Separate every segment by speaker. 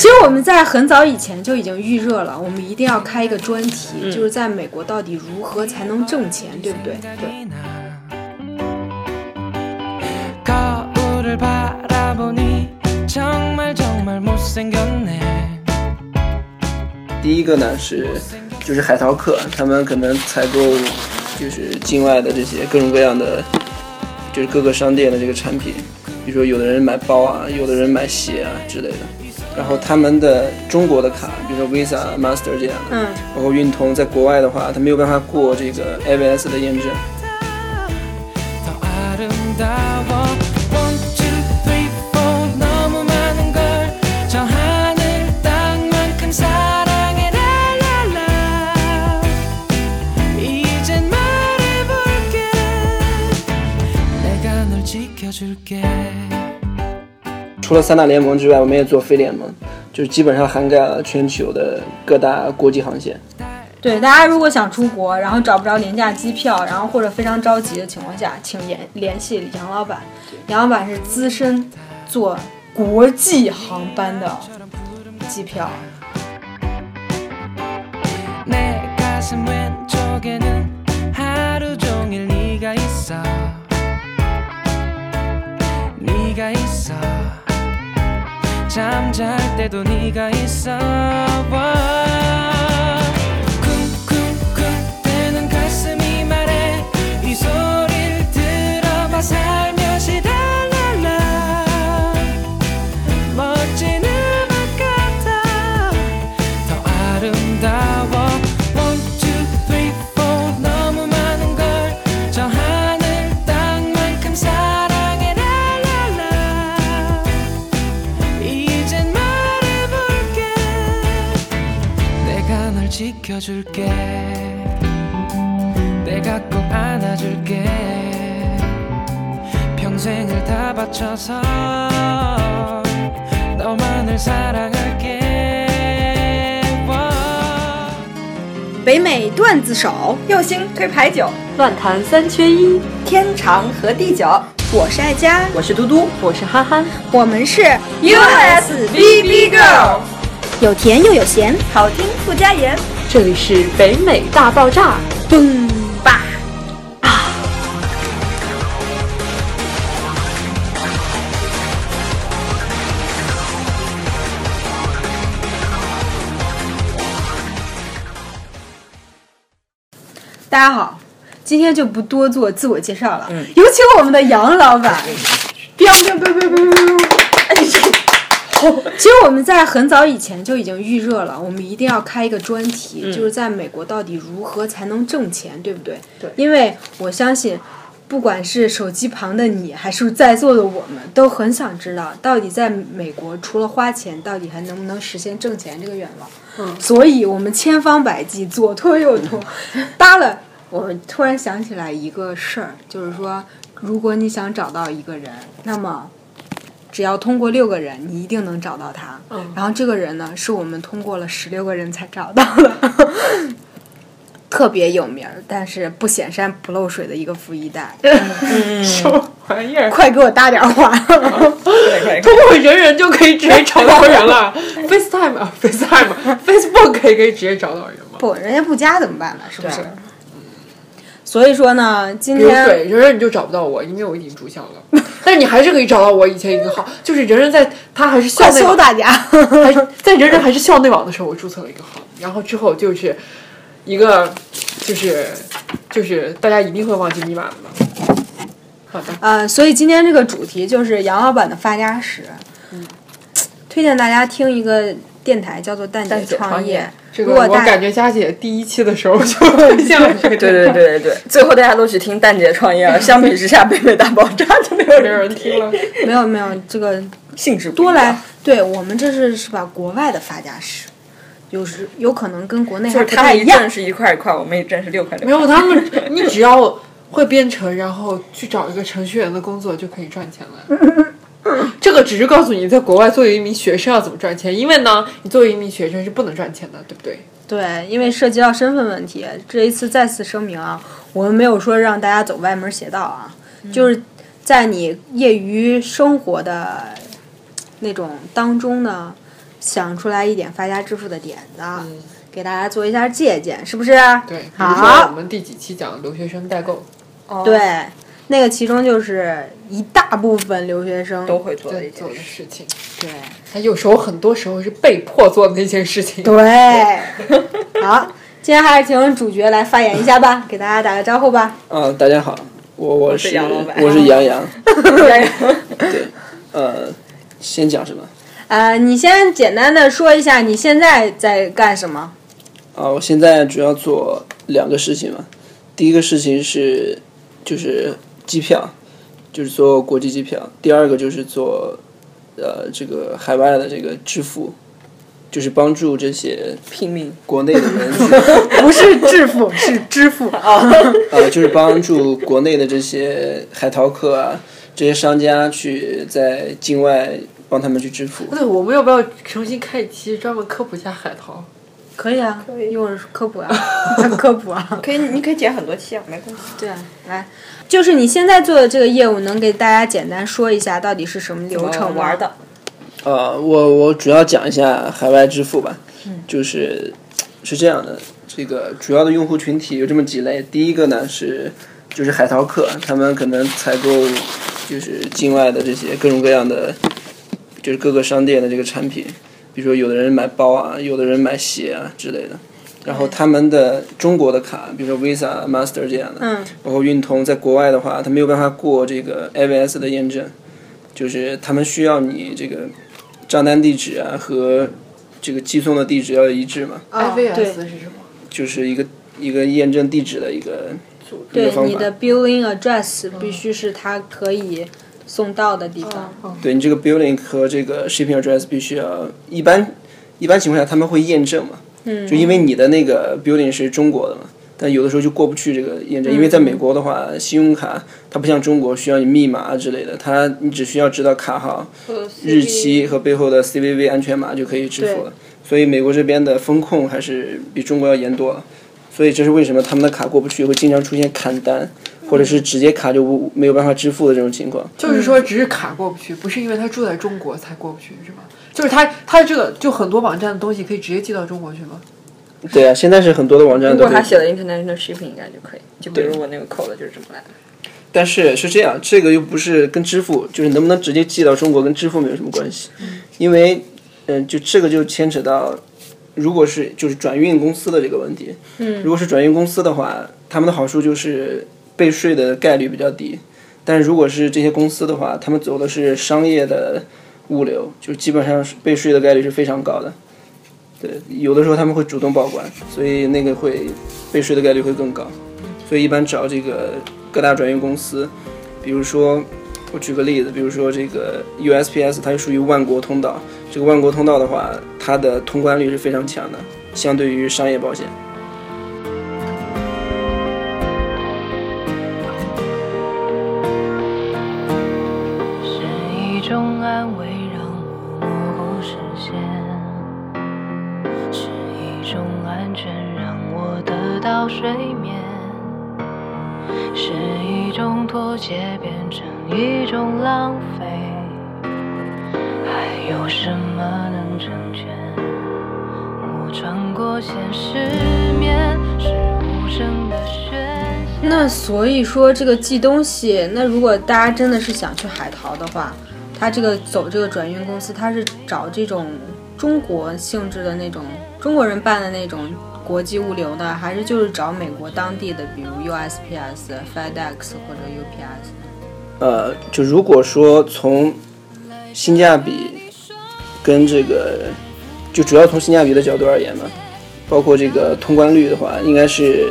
Speaker 1: 其实我们在很早以前就已经预热了，我们一定要开一个专题，就是在美国到底如何才能挣钱，对不对？
Speaker 2: 对。
Speaker 3: 第一个呢是，就是海淘客，他们可能采购就是境外的这些各种各样的，就是各个商店的这个产品，比如说有的人买包啊，有的人买鞋啊之类的。然后他们的中国的卡，比如说 Visa、Master 这样的，
Speaker 1: 嗯，
Speaker 3: 包括运通，在国外的话，他没有办法过这个 AVS 的验证。除了三大联盟之外，我们也做非联盟，就是基本上涵盖了全球的各大国际航线。
Speaker 1: 对，大家如果想出国，然后找不着廉价机票，然后或者非常着急的情况下，请联联系杨老板。杨老板是资深做国际航班的机票。 잠잘 때도 네가 있어 北美段子手，
Speaker 4: 右星推牌九，
Speaker 5: 乱弹三缺一，
Speaker 4: 天长和地久。
Speaker 1: 我是爱佳，
Speaker 4: 我是嘟嘟，
Speaker 5: 我是憨憨，
Speaker 1: 我们是
Speaker 4: USBB Girl，
Speaker 1: 有甜又有咸，
Speaker 4: 好听不加盐。
Speaker 5: 这里是北美大爆炸，
Speaker 1: 嘣大家好，今天就不多做自我介绍了，有请我们的杨老板。彪彪彪彪彪彪彪！哎，这。其实我们在很早以前就已经预热了，我们一定要开一个专题，就是在美国到底如何才能挣钱，对不对？
Speaker 4: 对。
Speaker 1: 因为我相信，不管是手机旁的你，还是在座的我们，都很想知道，到底在美国除了花钱，到底还能不能实现挣钱这个愿望。
Speaker 4: 嗯。
Speaker 1: 所以我们千方百计，左拖右拖，搭了。我突然想起来一个事儿，就是说，如果你想找到一个人，那么。只要通过六个人，你一定能找到他。
Speaker 4: 嗯，
Speaker 1: 然后这个人呢，是我们通过了十六个人才找到的，特别有名，但是不显山不漏水的一个富一代。
Speaker 4: 什么玩意儿？
Speaker 1: 快给我搭点话！
Speaker 4: 通过人人就可以直接找到人了。FaceTime 啊，FaceTime，Facebook 可以可以直接找到人吗？
Speaker 1: 不，人家不加怎么办呢？是不是？所以说呢，今天
Speaker 4: 对人人你就找不到我，因为我已经注销了。但是你还是可以找到我以前一个号，就是人人在他还是校内
Speaker 1: 搜大家，
Speaker 4: 还在人人还是校内网的时候，我注册了一个号，然后之后就是一个就是就是大家一定会忘记密码的。好的，
Speaker 1: 呃，所以今天这个主题就是杨老板的发家史。
Speaker 4: 嗯，
Speaker 1: 推荐大家听一个电台，叫做蛋姐
Speaker 4: 创
Speaker 1: 业。
Speaker 4: 这个我感觉佳姐第一期的时候就像这个，
Speaker 2: 对对对对对，最后大家都去听蛋姐创业了。相比之下，北美大爆炸就没有
Speaker 4: 人听了。
Speaker 1: 没有没有，这个
Speaker 2: 性质
Speaker 1: 多来，对我们这是是吧？国外的发家史，有时有可能跟国内还不太一样。
Speaker 2: 挣是一块一块，我们一挣是六块六。
Speaker 4: 没有他们，你只要会编程，然后去找一个程序员的工作就可以赚钱了。这个只是告诉你，在国外作为一名学生要怎么赚钱，因为呢，你作为一名学生是不能赚钱的，对不对？
Speaker 1: 对，因为涉及到身份问题，这一次再次声明啊，我们没有说让大家走歪门邪道啊，就是在你业余生活的那种当中呢，想出来一点发家致富的点子，给大家做一下借鉴，是不是？
Speaker 4: 对，比如说我，们第几期讲留学生代购，
Speaker 1: 对，那个其中就是一大部分留学生
Speaker 2: 都会做的
Speaker 4: 在做的
Speaker 2: 一件事。
Speaker 4: 情。
Speaker 1: 对
Speaker 4: 他有时候很多时候是被迫做的那件事情。
Speaker 1: 对，好，今天还是请主角来发言一下吧，给大家打个招呼吧。
Speaker 3: 嗯，大家好，我我
Speaker 2: 是
Speaker 3: 是
Speaker 2: 杨老板
Speaker 3: 我是杨洋。对，呃，先讲什么？
Speaker 1: 呃，你先简单的说一下你现在在干什么？
Speaker 3: 啊，我现在主要做两个事情嘛。第一个事情是就是机票，就是做国际机票；第二个就是做呃这个海外的这个支付，就是帮助这些
Speaker 2: 拼命
Speaker 3: 国内的人
Speaker 1: 不是致富，是支付啊。
Speaker 3: 呃，就是帮助国内的这些海淘客啊，这些商家去在境外帮他们去支付。
Speaker 4: 对，我们要不要重新开一期专门科普一下海淘？
Speaker 1: 可以啊，
Speaker 2: 可以
Speaker 1: 一会儿科普啊，科普啊。
Speaker 2: 可以，你可以剪很多期啊，没关系。
Speaker 1: 对啊，来，就是你现在做的这个业务，能给大家简单说一下到底是什么流程
Speaker 2: 玩的，
Speaker 3: 呃，我我主要讲一下海外支付吧，就是是这样的，这个主要的用户群体有这么几类。第一个呢是就是海淘客，他们可能采购就是境外的这些各种各样的，就是各个商店的这个产品，比如说有的人买包啊，有的人买鞋啊之类的。然后他们的中国的卡，比如说 Visa、Master 这样的，
Speaker 1: 嗯，
Speaker 3: 包括运通，在国外的话，他没有办法过这个 AVS 的验证，就是他们需要你这个账单地址啊和这个寄送的地址要一致嘛，
Speaker 1: 哦
Speaker 4: IVS
Speaker 1: 对
Speaker 4: 是什么？
Speaker 3: 就是一个一个验证地址的一个一个
Speaker 1: 对，
Speaker 3: 方法
Speaker 1: 你的。billing address 必须是它可以送到的地方。
Speaker 3: 对你这个 building 和这个 shipping address 必须要一般一般情况下他们会验证嘛，
Speaker 1: 嗯，
Speaker 3: 就因为你的那个 building 是中国的嘛，但有的时候就过不去这个验证，因为在美国的话，信用卡它不像中国需要你密码之类的，它你只需要知道卡号、日期和背后的 CVV 安全码就可以支付了。所以美国这边的风控还是比中国要严多了。所以这是为什么他们的卡过不去，会经常出现砍单，或者是直接卡就无没有办法支付的这种情况。
Speaker 4: 就是说，只是卡过不去，不是因为他住在中国才过不去，是吗？就是他他这个就很多网站的东西可以直接寄到中国去吗？
Speaker 3: 对啊，现在是很多的网站都可以
Speaker 2: 如果他写的 international shipping 应该就可以，就比如我那个扣的就是这么来的。
Speaker 3: 但是是这样，这个又不是跟支付，就是能不能直接寄到中国跟支付没有什么关系，因为，嗯、就这个就牵扯到，如果是就是转运公司的这个问题，嗯，如果是转运公司的话，他们的好处就是被税的概率比较低，但是如果是这些公司的话，他们走的是商业的物流，就基本上是被税的概率是非常高的。对，有的时候他们会主动报关，所以那个会被税的概率会更高。所以一般找这个各大转运公司，比如说我举个例子，比如说这个 USPS，它是属于万国通道。这个万国通道的话，它的通关率是非常强的，相对于商业保险。
Speaker 1: 那所以说这个寄东西，那如果大家真的是想去海淘的话，他这个走这个转运公司，他是找这种中国性质的那种中国人办的那种国际物流的，还是就是找美国当地的，比如 USPS、FedEx 或者 UPS？
Speaker 3: 呃，就如果说从性价比跟这个，就主要从性价比的角度而言嘛，包括这个通关率的话，应该是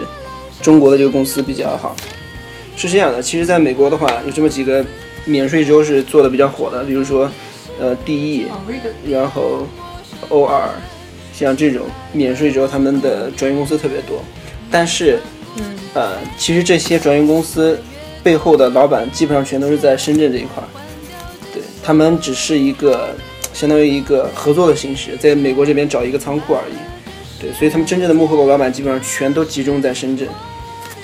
Speaker 3: 中国的这个公司比较好。是这样的，其实在美国的话，有这么几个免税州是做的比较火的，比如说呃 DE，然后 OR，像这种免税州，他们的转运公司特别多，但是，嗯，呃，其实这些转运公司背后的老板基本上全都是在深圳这一块儿，对他们只是一个相当于一个合作的形式，在美国这边找一个仓库而已，对，所以他们真正的幕后的老板基本上全都集中在深圳。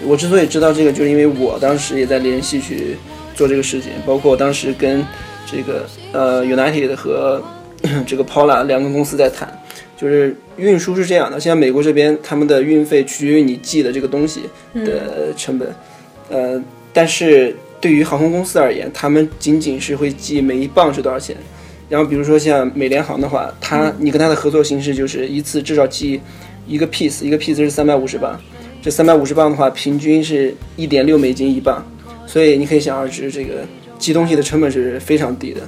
Speaker 3: 我之所以知道这个，就是因为我当时也在联系去做这个事情，包括我当时跟这个呃 United 和 这个 Pola 两个公司在谈，就是运输是这样的，现在美国这边他们的运费取决于你寄的这个东西的成本，呃，但是对于航空公司而言，他们仅仅是会记每一磅是多少钱。然后比如说像美联航的话，它你跟它的合作形式就是一次至少寄一个 piece，一个 piece 是三百五十磅，这三百五十磅的话，平均是一点六美金一磅，所以你可以想而知，这个寄东西的成本是非常低的。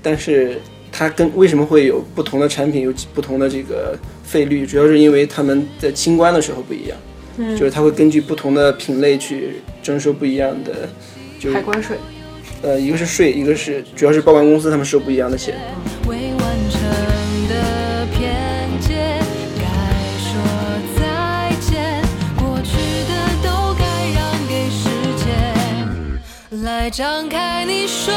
Speaker 3: 但是它跟为什么会有不同的产品有不同的这个费率，主要是因为他们在清关的时候不一样，就是它会根据不同的品类去征收不一样的，就是
Speaker 4: 海关税。
Speaker 3: 呃，一个是税，一个是主要是报关公司他们收不一样的钱。
Speaker 6: 未完成的偏见，该说再见。过去的都该让给时间，来张开你双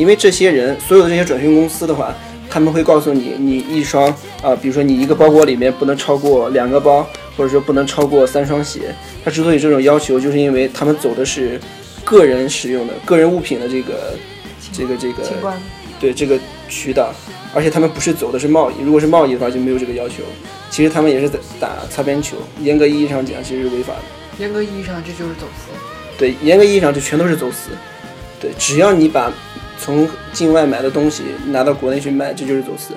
Speaker 3: 因为这些人，所有的这些转运公司的话，他们会告诉你，你一双啊、比如说你一个包裹里面不能超过两个包，或者说不能超过三双鞋。他之所以这种要求，就是因为他们走的是个人使用的、个人物品的这个、这个、这个对这个渠道，而且他们不是走的是贸易，如果是贸易的话就没有这个要求。其实他们也是在打擦边球，严格意义上讲其实是违法的。
Speaker 4: 严格意义上，这就是走私。
Speaker 3: 对，严格意义上就全都是走私。对，只要你把从境外买的东西拿到国内去卖，这就是走私。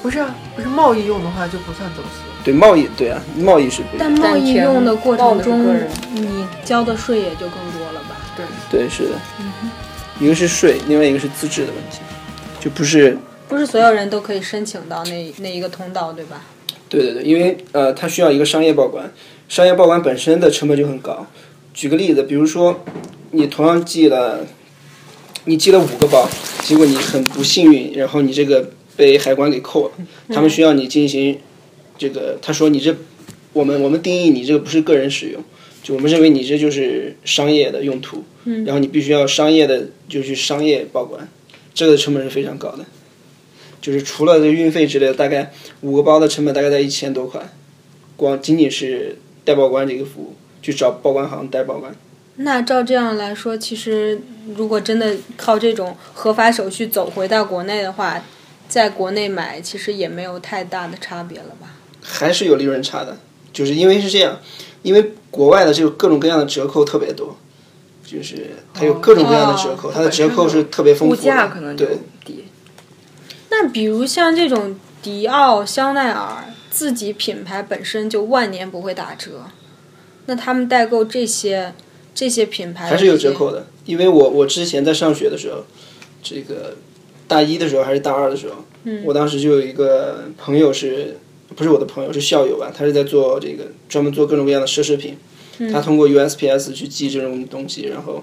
Speaker 4: 不是啊，不是贸易用的话就不算走私。
Speaker 3: 对，贸易对啊，贸易是不一样。
Speaker 1: 但贸易用的过程
Speaker 2: 但
Speaker 1: 中
Speaker 2: 全，
Speaker 1: 你交的税也就更多了吧？
Speaker 4: 对，
Speaker 3: 对，是的。一个是税，另外一个是资质的问题，就不是
Speaker 1: 不是所有人都可以申请到那那一个通道，对吧？
Speaker 3: 对对对，因为呃，它需要一个商业报关，商业报关本身的成本就很高。举个例子，比如说你同样寄了，你寄了五个包，结果你很不幸运，然后你这个被海关给扣了，他们需要你进行这个，他说你这我们我们定义你这个不是个人使用，就我们认为你这就是商业的用途，然后你必须要商业的就去商业报关，这个成本是非常高的。就是除了这个运费之类的，大概五个包的成本大概在一千多块，光仅仅是代报关这个服务，去找报关行代报关。
Speaker 1: 那照这样来说，其实如果真的靠这种合法手续走回到国内的话，在国内买其实也没有太大的差别了吧？
Speaker 3: 还是有利润差的，就是因为是这样，因为国外的这个各种各样的折扣特别多，就是它有各种各样的折扣，它的折扣是特别丰富
Speaker 2: 物
Speaker 3: 的。
Speaker 2: 价可能就
Speaker 3: 对，
Speaker 2: 低。
Speaker 1: 那比如像这种迪奥、香奈儿自己品牌本身就万年不会打折，那他们代购这些这些品牌
Speaker 3: 还是有折扣的。因为我我之前在上学的时候，这个大一的时候还是大二的时候，
Speaker 1: 嗯
Speaker 3: 我当时就有一个朋友是，不是我的朋友是校友吧，他是在做这个专门做各种各样的奢侈品，
Speaker 1: 嗯
Speaker 3: 他通过 USPS 去寄这种东西，然后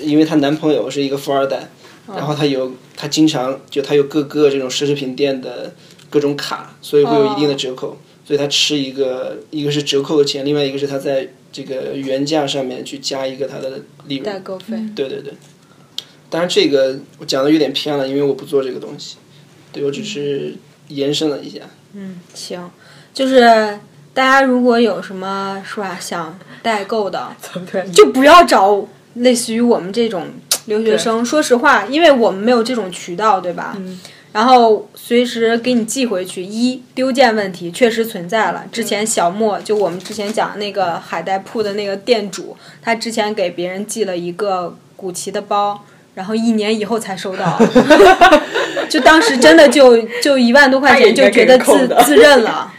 Speaker 3: 因为她男朋友是一个富二代，然后她有她经常就她有各个这种奢侈品店的各种卡，所以会有一定的折扣，所以她吃一个一个是折扣的钱，另外一个是她在这个原价上面去加一个它的利润。
Speaker 1: 代购费。
Speaker 3: 对对对，当然这个我讲的有点偏了，因为我不做这个东西，对我只是延伸了一下。
Speaker 1: 嗯行，就是大家如果有什么是吧想代购的，就不要找类似于我们这种留学生。说实话，因为我们没有这种渠道，对吧？然后随时给你寄回去。一丢件问题确实存在了。之前小莫就我们之前讲那个海带铺的那个店主，他之前给别人寄了一个古奇的包，然后一年以后才收到。就当时真的就就一万多块钱，就觉得自自认了，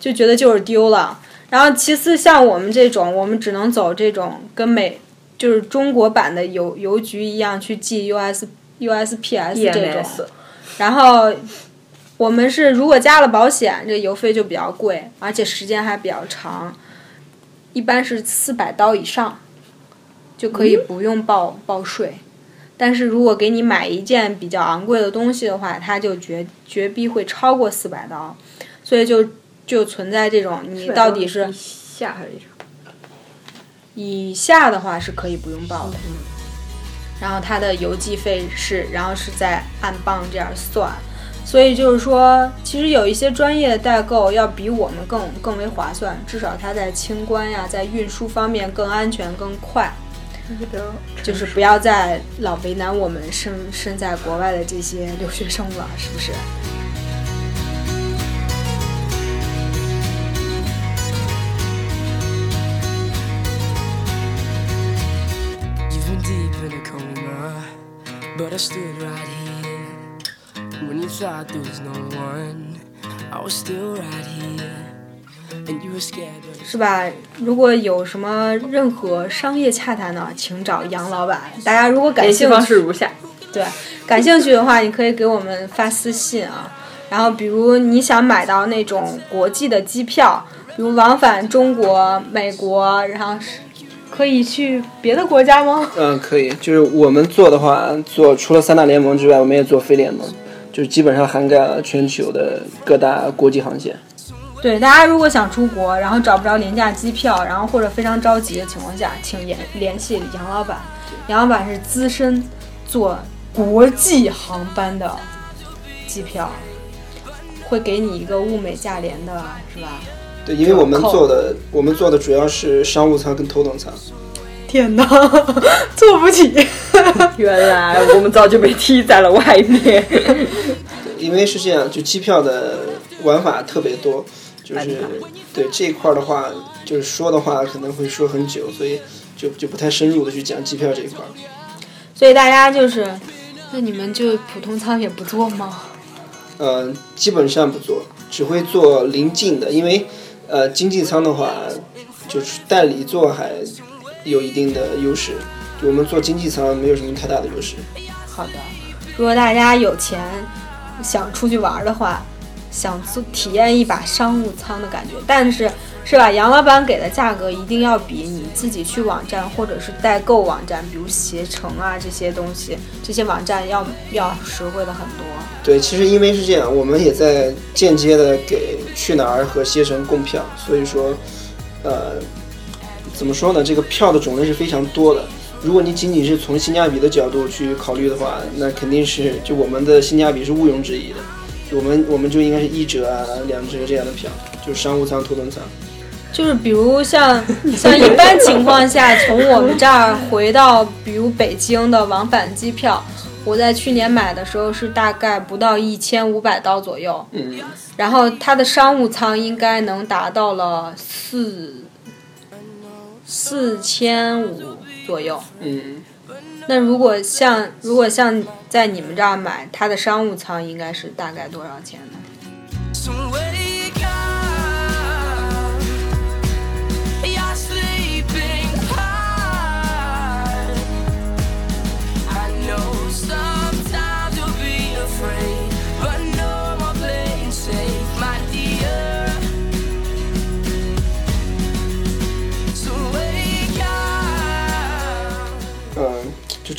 Speaker 1: 就觉得就是丢了。然后其次，像我们这种，我们只能走这种跟美就是中国版的邮邮局一样去寄 US USPS 这种。然后我们是如果加了保险，这邮费就比较贵，而且时间还比较长，一般是四百刀以上就可以不用报、报税。但是如果给你买一件比较昂贵的东西的话，它就绝绝逼会超过四百刀，所以就就存在这种你到底是
Speaker 2: 以下还是以上？
Speaker 1: 以下的话是可以不用报的。然后它的邮寄费是，然后是在按磅这样算，所以就是说，其实有一些专业的代购要比我们更更为划算，至少它在清关呀，在运输方面更安全更快。就是不要再老为难我们身身在国外的这些留学生了，是不是？是吧？如果有什么任何商业洽谈呢请找杨老板。大家如果感兴趣的话你可以给我们发私信啊。然后比如你想买到那种国际的机票比如往返中国美国然后是可以去别的国家吗？
Speaker 3: 嗯，可以。就是我们做的话，做除了三大联盟之外，我们也做非联盟，就是基本上涵盖了全球的各大国际航线。
Speaker 1: 对，大家如果想出国，然后找不着廉价机票，然后或者非常着急的情况下，请联联系杨老板。杨老板是资深做国际航班的机票，会给你一个物美价廉的，是吧？
Speaker 3: 对，因为我们
Speaker 1: 扣
Speaker 3: 做的我们做的主要是商务舱跟头等舱。
Speaker 1: 天哪，坐不起。
Speaker 2: 原来我们早就被踢在了外面。
Speaker 3: 因为是这样，就机票的玩法特别多，就是对这一块儿的话，就是说的话可能会说很久，所以就就不太深入的去讲机票这一块儿。
Speaker 1: 所以大家就是，那你们就普通舱也不做吗？
Speaker 3: 呃，基本上不做，只会做临近的，因为呃经济舱的话，就是代理做还有一定的优势，就我们做经济舱没有什么太大的优势。
Speaker 1: 好的，如果大家有钱想出去玩的话，想做体验一把商务舱的感觉，但是是吧？杨老板给的价格一定要比你自己去网站或者是代购网站，比如携程啊这些东西，这些网站要要实惠的很多。
Speaker 3: 对，其实因为是这样，我们也在间接的给去哪儿和携程供票，所以说，呃，怎么说呢？这个票的种类是非常多的。如果你仅仅是从性价比的角度去考虑的话，那肯定是就我们的性价比是毋庸置疑的。我们我们就应该是一折啊、两折这样的票，就是商务舱、头等舱。
Speaker 1: 就是比如像 像一般情况下，从我们这儿回到比如北京的往返机票，我在去年买的时候是大概不到一千五百刀左右，
Speaker 3: 嗯，
Speaker 1: 然后它的商务舱应该能达到了四四千五左右。
Speaker 3: 嗯，
Speaker 1: 那如果像如果像在你们这儿买，它的商务舱应该是大概多少钱呢？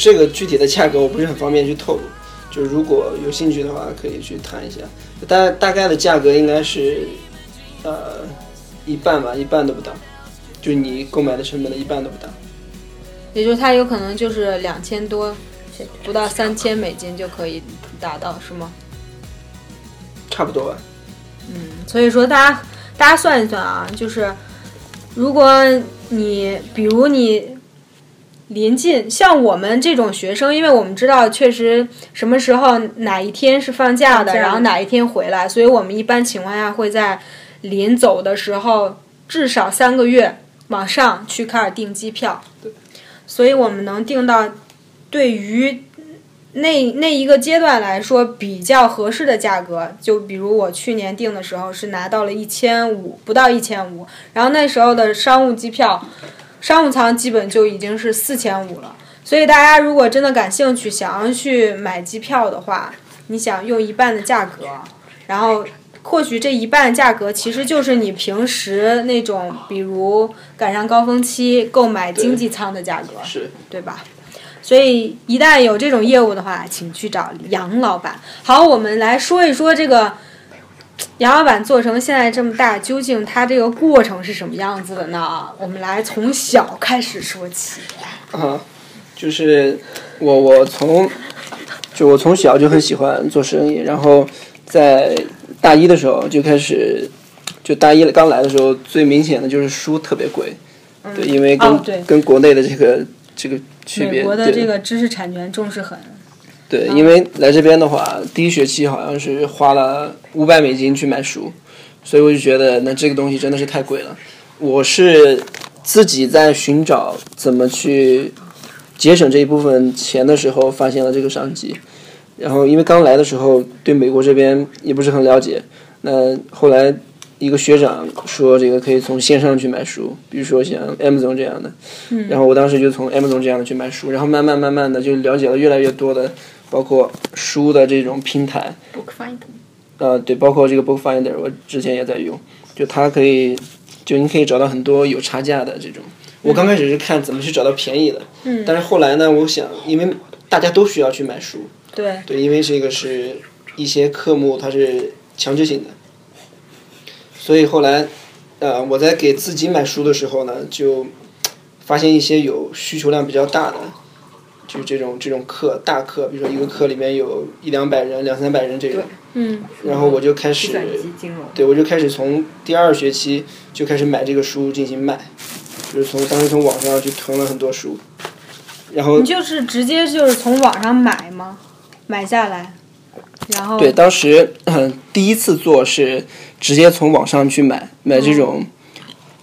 Speaker 3: 这个具体的价格我不是很方便去透露，就是如果有兴趣的话，可以去谈一下。大大概的价格应该是，呃，一半吧，一半都不到，就你购买的成本的一半都不到。
Speaker 1: 也就是它有可能就是两千多，不到三千美金就可以达到，是吗？
Speaker 3: 差不多吧。
Speaker 1: 嗯所以说，大家大家算一算啊，就是如果你比如你临近像我们这种学生，因为我们知道确实什么时候哪一天是放假的，然后哪一天回来，所以我们一般情况下会在临走的时候至少三个月往上去开始订机票。所以我们能订到对于那那一个阶段来说比较合适的价格，就比如我去年订的时候是拿到了一千五，不到一千五，然后那时候的商务机票，商务舱基本就已经是四千五了。所以大家如果真的感兴趣，想要去买机票的话，你想用一半的价格，然后或许这一半价格其实就是你平时那种，比如赶上高峰期购买经济舱的价格。
Speaker 3: 是，
Speaker 1: 对吧？所以一旦有这种业务的话，请去找杨老板。好，我们来说一说这个 杨老板做成现在这么大，究竟他这个过程是什么样子的呢？我们来从小开始说起。
Speaker 3: 啊，就是我我从就我从小就很喜欢做生意，然后在大一的时候就开始，就大一刚来的时候，最明显的就是书特别贵，对，因为跟、
Speaker 1: 哦
Speaker 3: 跟国内的这个这个区别，
Speaker 1: 美国的这个知识产权重视很，
Speaker 3: 对，因为来这边的话，第一学期好像是花了五百美金去买书，所以我就觉得那这个东西真的是太贵了。我是自己在寻找怎么去节省这一部分钱的时候，发现了这个商机。然后因为刚来的时候对美国这边也不是很了解，那后来一个学长说这个可以从线上去买书，比如说像 Amazon 这样的，然后我当时就从 Amazon 这样的去买书，然后慢慢慢慢的就了解了越来越多的，包括书的这种平台，呃，对，包括这个 Book Finder，我之前也在用，就它可以，就你可以找到很多有差价的这种。我刚开始是看怎么去找到便宜的，
Speaker 1: 嗯。
Speaker 3: 但是后来呢，我想，因为大家都需要去买书，
Speaker 1: 对，
Speaker 3: 对，因为这个是一些科目它是强制性的，所以后来，呃，我在给自己买书的时候呢，就发现一些有需求量比较大的，就是这种这种课大课，比如说一个课里面有一两百人、两三百人这种，
Speaker 1: 嗯，
Speaker 3: 然后我就开始，对我就开始从第二学期就开始买这个书进行卖，就是从当时从网上去囤了很多书，然后
Speaker 1: 你就是直接就是从网上买吗？买下来，然后
Speaker 3: 对，当时、嗯第一次做是直接从网上去买买这种，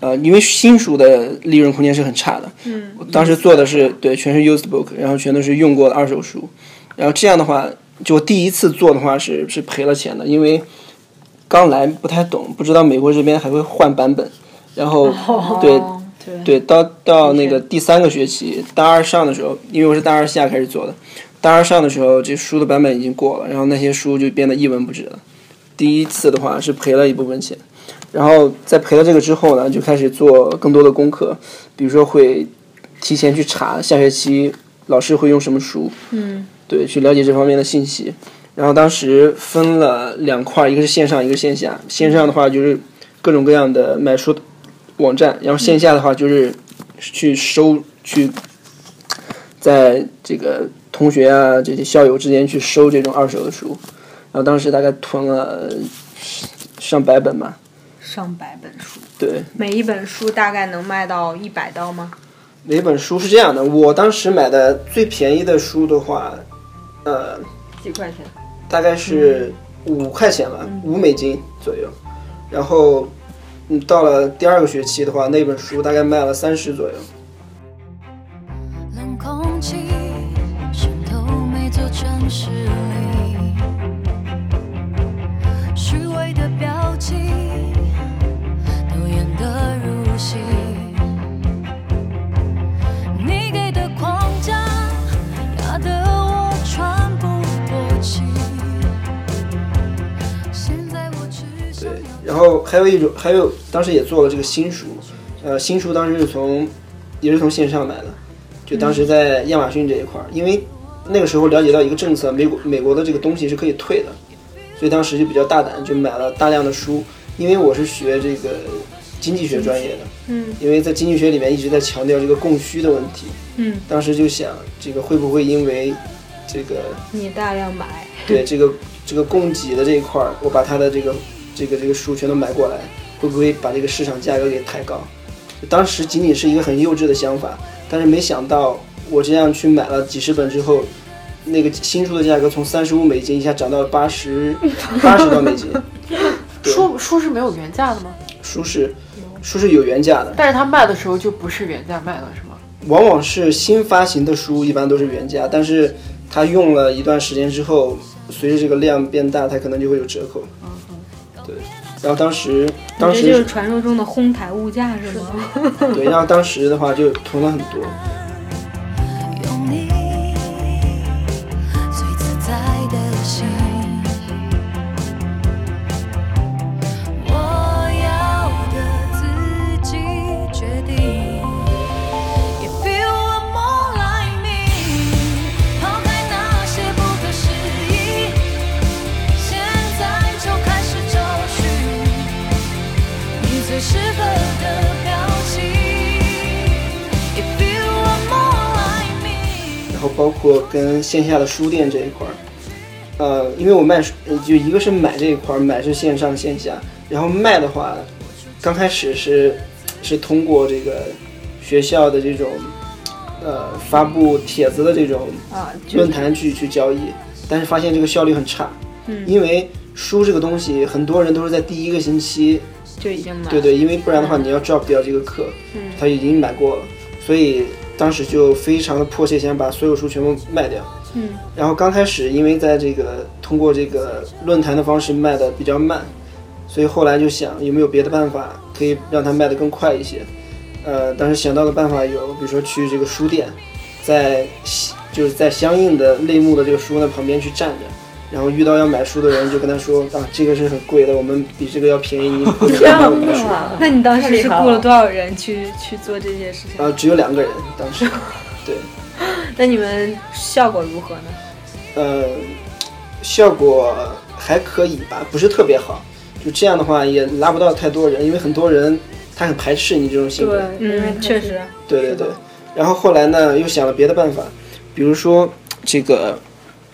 Speaker 3: 呃，因为新书的利润空间是很差的。
Speaker 1: 嗯，
Speaker 3: 我当时做的是对，全是 used book，然后全都是用过的二手书，然后这样的话，就我第一次做的话是是赔了钱的，因为刚来不太懂，不知道美国这边还会换版本，然后、对
Speaker 1: 哦对
Speaker 3: 对，到到那个第三个学期，大二上的时候，因为我是大二下开始做的，大二上的时候，这书的版本已经过了，然后那些书就变得一文不值了。第一次的话是赔了一部分钱，然后在赔了这个之后呢，就开始做更多的功课，比如说会提前去查下学期老师会用什么书，
Speaker 1: 嗯，
Speaker 3: 对，去了解这方面的信息。然后当时分了两块，一个是线上，一个是线下。线上的话就是各种各样的买书网站，然后线下的话就是去收去，在这个同学啊这些校友之间去收这种二手的书。然后当时大概囤了上百本吧，
Speaker 1: 上百本书，
Speaker 3: 对，
Speaker 1: 每一本书大概能卖到一百刀吗？
Speaker 3: 每本书是这样的，我当时买的最便宜的书的话，呃，
Speaker 4: 几块钱？
Speaker 3: 大概是五块钱吧，五美金左右。然后，嗯，到了第二个学期的话，那本书大概卖了三十左右。后还有一种，还有当时也做了这个新书，呃，新书当时是从也是从线上买的，就当时在亚马逊这一块儿，因为那个时候了解到一个政策，美国美国的这个东西是可以退的，所以当时就比较大胆，就买了大量的书，因为我是学这个经济学专业的，
Speaker 1: 嗯。
Speaker 3: 因为在经济学里面一直在强调这个供需的问题，
Speaker 1: 嗯，
Speaker 3: 当时就想这个会不会因为这个
Speaker 1: 你大量买，
Speaker 3: 对这个这个供给的这一块儿，我把它的这个这个这个书全都买过来，会不会把这个市场价格给抬高？当时仅仅是一个很幼稚的想法，但是没想到我这样去买了几十本之后，那个新书的价格从三十五美金一下涨到了八十 八十多美金。对
Speaker 4: 书书是没有原价的吗？
Speaker 3: 书是书是有原价的，
Speaker 4: 但是他卖的时候就不是原价卖了，是吗？
Speaker 3: 往往是新发行的书一般都是原价，但是它用了一段时间之后，随着这个量变大，它可能就会有折扣。对，然后当时当
Speaker 1: 这就是传说中的哄抬物价是吗？
Speaker 3: 对，然后当时的话就囤了很多。跟线下的书店这一块儿。呃，因为我卖书，呃就一个是买这一块儿，买是线上线下，然后卖的话，刚开始是是通过这个学校的这种呃发布帖子的这种
Speaker 1: 啊，
Speaker 3: 论坛去去交易，但是发现这个效率很差，
Speaker 1: 嗯
Speaker 3: 因为书这个东西，很多人都是在第一个星期
Speaker 1: 就已经买了。
Speaker 3: 对对，因为不然的话你要 drop 掉这个课，
Speaker 1: 嗯
Speaker 3: 他已经买过了，所以当时就非常的迫切想把所有书全部卖掉。
Speaker 1: 嗯，
Speaker 3: 然后刚开始因为在这个通过这个论坛的方式卖的比较慢，所以后来就想有没有别的办法可以让它卖得更快一些。呃，当时想到的办法有，比如说去这个书店，在就是在相应的类目的这个书的旁边去站着。然后遇到要买书的人，就跟他说啊，这个是很贵的，我们比这个要便宜，你不能买我们的书。
Speaker 1: 那你当时是雇了多少人去去做这些事情？
Speaker 3: 啊，只有两个人当时，对，
Speaker 1: 那你们效果如何呢？
Speaker 3: 呃，效果还可以吧，不是特别好。就这样的话，也拉不到太多人，因为很多人他很排斥你这种性格。
Speaker 2: 因为
Speaker 1: 嗯，确实，
Speaker 3: 对对对。然后后来呢，又想了别的办法，比如说这个，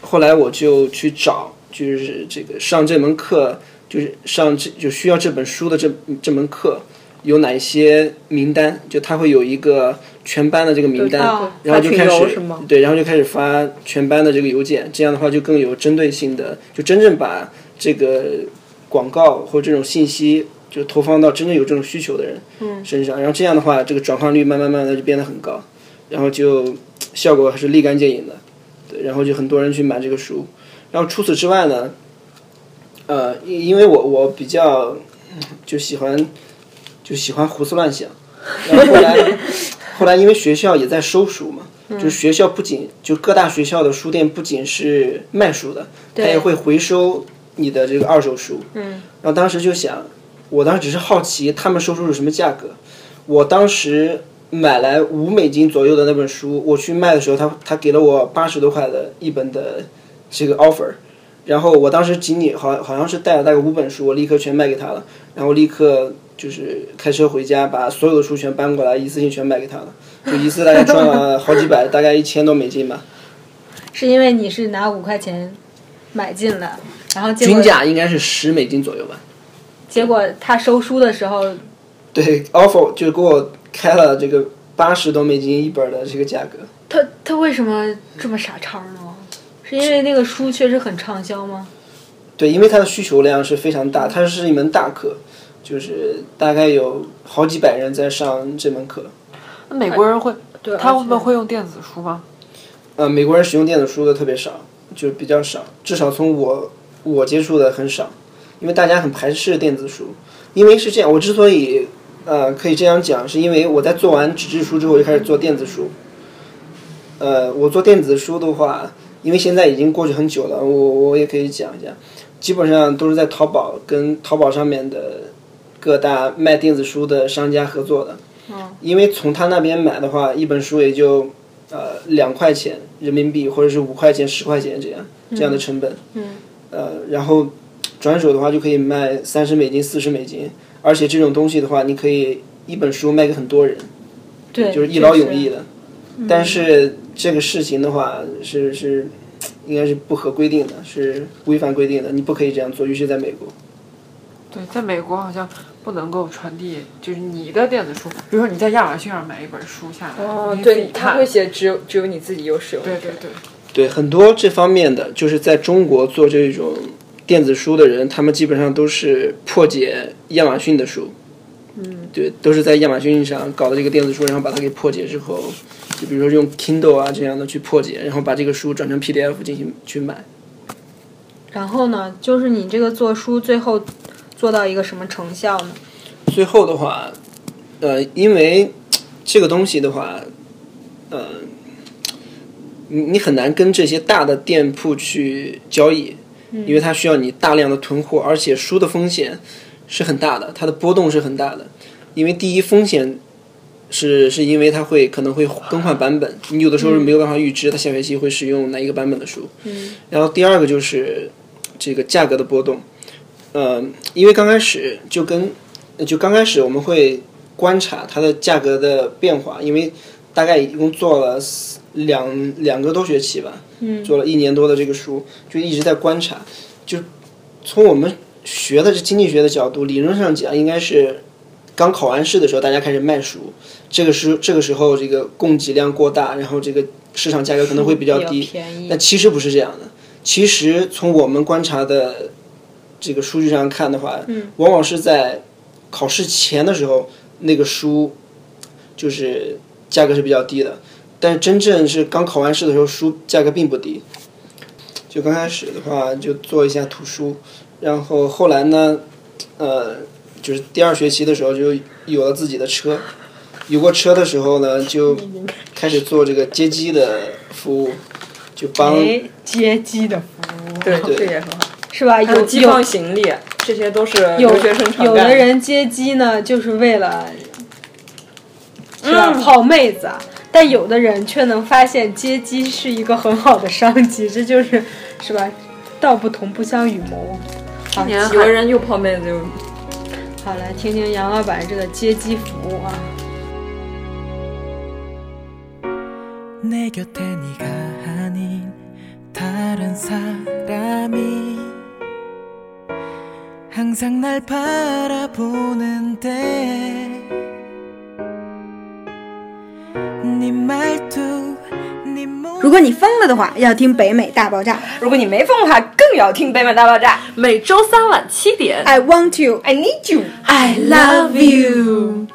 Speaker 3: 后来我就去找，就是这个上这门课，就是上这就需要这本书的这这门课有哪一些名单，就他会有一个全班的这个名单，
Speaker 1: 哦
Speaker 3: 然后就开始对，然后就开始发全班的这个邮件，这样的话就更有针对性的，就真正把这个广告或这种信息就投放到真正有这种需求的人身上，然后这样的话，这个转化率慢慢慢慢的就变得很高，然后就效果还是立竿见影的，对，然后就很多人去买这个书，然后除此之外呢，呃，因因为我我比较嗯就喜欢就喜欢胡思乱想，然后后来后来因为学校也在收书嘛，就是学校不仅就各大学校的书店不仅是卖书的，它也会回收你的这个二手书，嗯，然后当时就想，我当时只是好奇他们收书是什么价格，我当时买来五美金左右的那本书，我去卖的时候，他他给了我八十多块的一本的这个 offer，然后我当时仅仅好好像是带了大概五本书，我立刻全卖给他了，然后立刻就是开车回家，把所有的书全搬过来，一次性全卖给他了，就一次大概赚了好几百，大概一千多美金吧。
Speaker 1: 是因为你是拿五块钱买进来，然后
Speaker 3: 均价应该是十美金左右吧。
Speaker 1: 结果他收书的时候，
Speaker 3: 对，offer 就给我开了这个八十多美金一本的这个价格。
Speaker 1: 他他为什么这么傻叉呢？是因为那个书确实很畅销吗？
Speaker 3: 对，因为它的需求量是非常大，它是一门大课，就是大概有好几百人在上这门课。
Speaker 4: 那美国人会，
Speaker 1: 对，
Speaker 4: 他
Speaker 1: 而且
Speaker 4: 们会用电子书吗？
Speaker 3: 呃，美国人使用电子书的特别少，就比较少，至少从我我接触的很少，因为大家很排斥电子书。因为是这样，我之所以呃可以这样讲，是因为我在做完纸质书之后就开始做电子书。呃，我做电子书的话，因为现在已经过去很久了，我我也可以讲一下，基本上都是在淘宝跟淘宝上面的各大卖电子书的商家合作的。因为从他那边买的话，一本书也就呃两块钱人民币，或者是五块钱、十块钱这样这样的成本。嗯。呃，然后转手的话就可以卖三十美金、四十美金，而且这种东西的话，你可以一本书卖给很多人，
Speaker 1: 对，
Speaker 3: 就是一劳永逸。的。但是这个事情的话是是应该是不合规定的，是违反规定的，你不可以这样做，尤其在美国。
Speaker 4: 对，在美国好像不能够传递，就是你的电子书，比如说你在亚马逊上买一本书下来，
Speaker 2: 哦对，他会，写只有只有你自己有使用。
Speaker 4: 对对对，
Speaker 3: 对很多这方面的，就是在中国做这种电子书的人，他们基本上都是破解亚马逊的书。嗯，对，都是在亚马逊上搞的这个电子书，然后把它给破解之后，就比如说用 Kindle 啊这样的去破解，然后把这个书转成 PDF 进行去买。
Speaker 1: 然后呢，就是你这个做书最后做到一个什么成效呢？
Speaker 3: 最后的话，呃，因为这个东西的话，呃，你你很难跟这些大的店铺去交易，因为它需要你大量的囤货，而且书的风险是很大的，它的波动是很大的。因为第一风险是是因为它会可能会更换版本，你有的时候是没有办法预知它下学期会使用哪一个版本的书。嗯。然后第二个就是这个价格的波动，呃，因为刚开始就跟就刚开始我们会观察它的价格的变化，因为大概一共做了四两两个多学期吧，做了一年多的这个书，就一直在观察，就从我们学的这经济学的角度，理论上讲应该是刚考完试的时候大家开始卖书，这个时这个时候这个供给量过大，然后这个市场价格可能会比较低，
Speaker 1: 便宜。
Speaker 3: 但其实不是这样的。其实从我们观察的这个数据上看的话，嗯。往往是在考试前的时候，那个书就是价格是比较低的，但是真正是刚考完试的时候，书价格并不低。就刚开始的话，就做一下图书，然后后来呢，呃，就是第二学期的时候就有了自己的车，有过车的时候呢，就开始做这个接机的服务，就帮
Speaker 1: 哎，接机的服务
Speaker 2: 对，
Speaker 3: 对
Speaker 2: 这也很好。
Speaker 1: 是吧？
Speaker 2: 有寄
Speaker 1: 有有
Speaker 2: 放行李，这些都是
Speaker 1: 有
Speaker 2: 留学生
Speaker 1: 有的人接机呢，就是为了是吧、
Speaker 2: 嗯
Speaker 1: 泡妹子啊，但有的人却能发现接机是一个很好的商机，这就是是吧？道不同不相与谋。好，
Speaker 2: 有的人又泡妹子又
Speaker 1: 好来听听杨老板这个接机服务啊。
Speaker 7: 내 곁에 네가 아닌 다른 사람이 항상 날 바라보는데
Speaker 8: 如果你疯了的话，要听北美大爆炸。
Speaker 2: 如果你没疯的话，更要听北美大爆炸。
Speaker 5: 每周三晚七点
Speaker 8: ，I want you,
Speaker 2: I need you。
Speaker 8: I love you。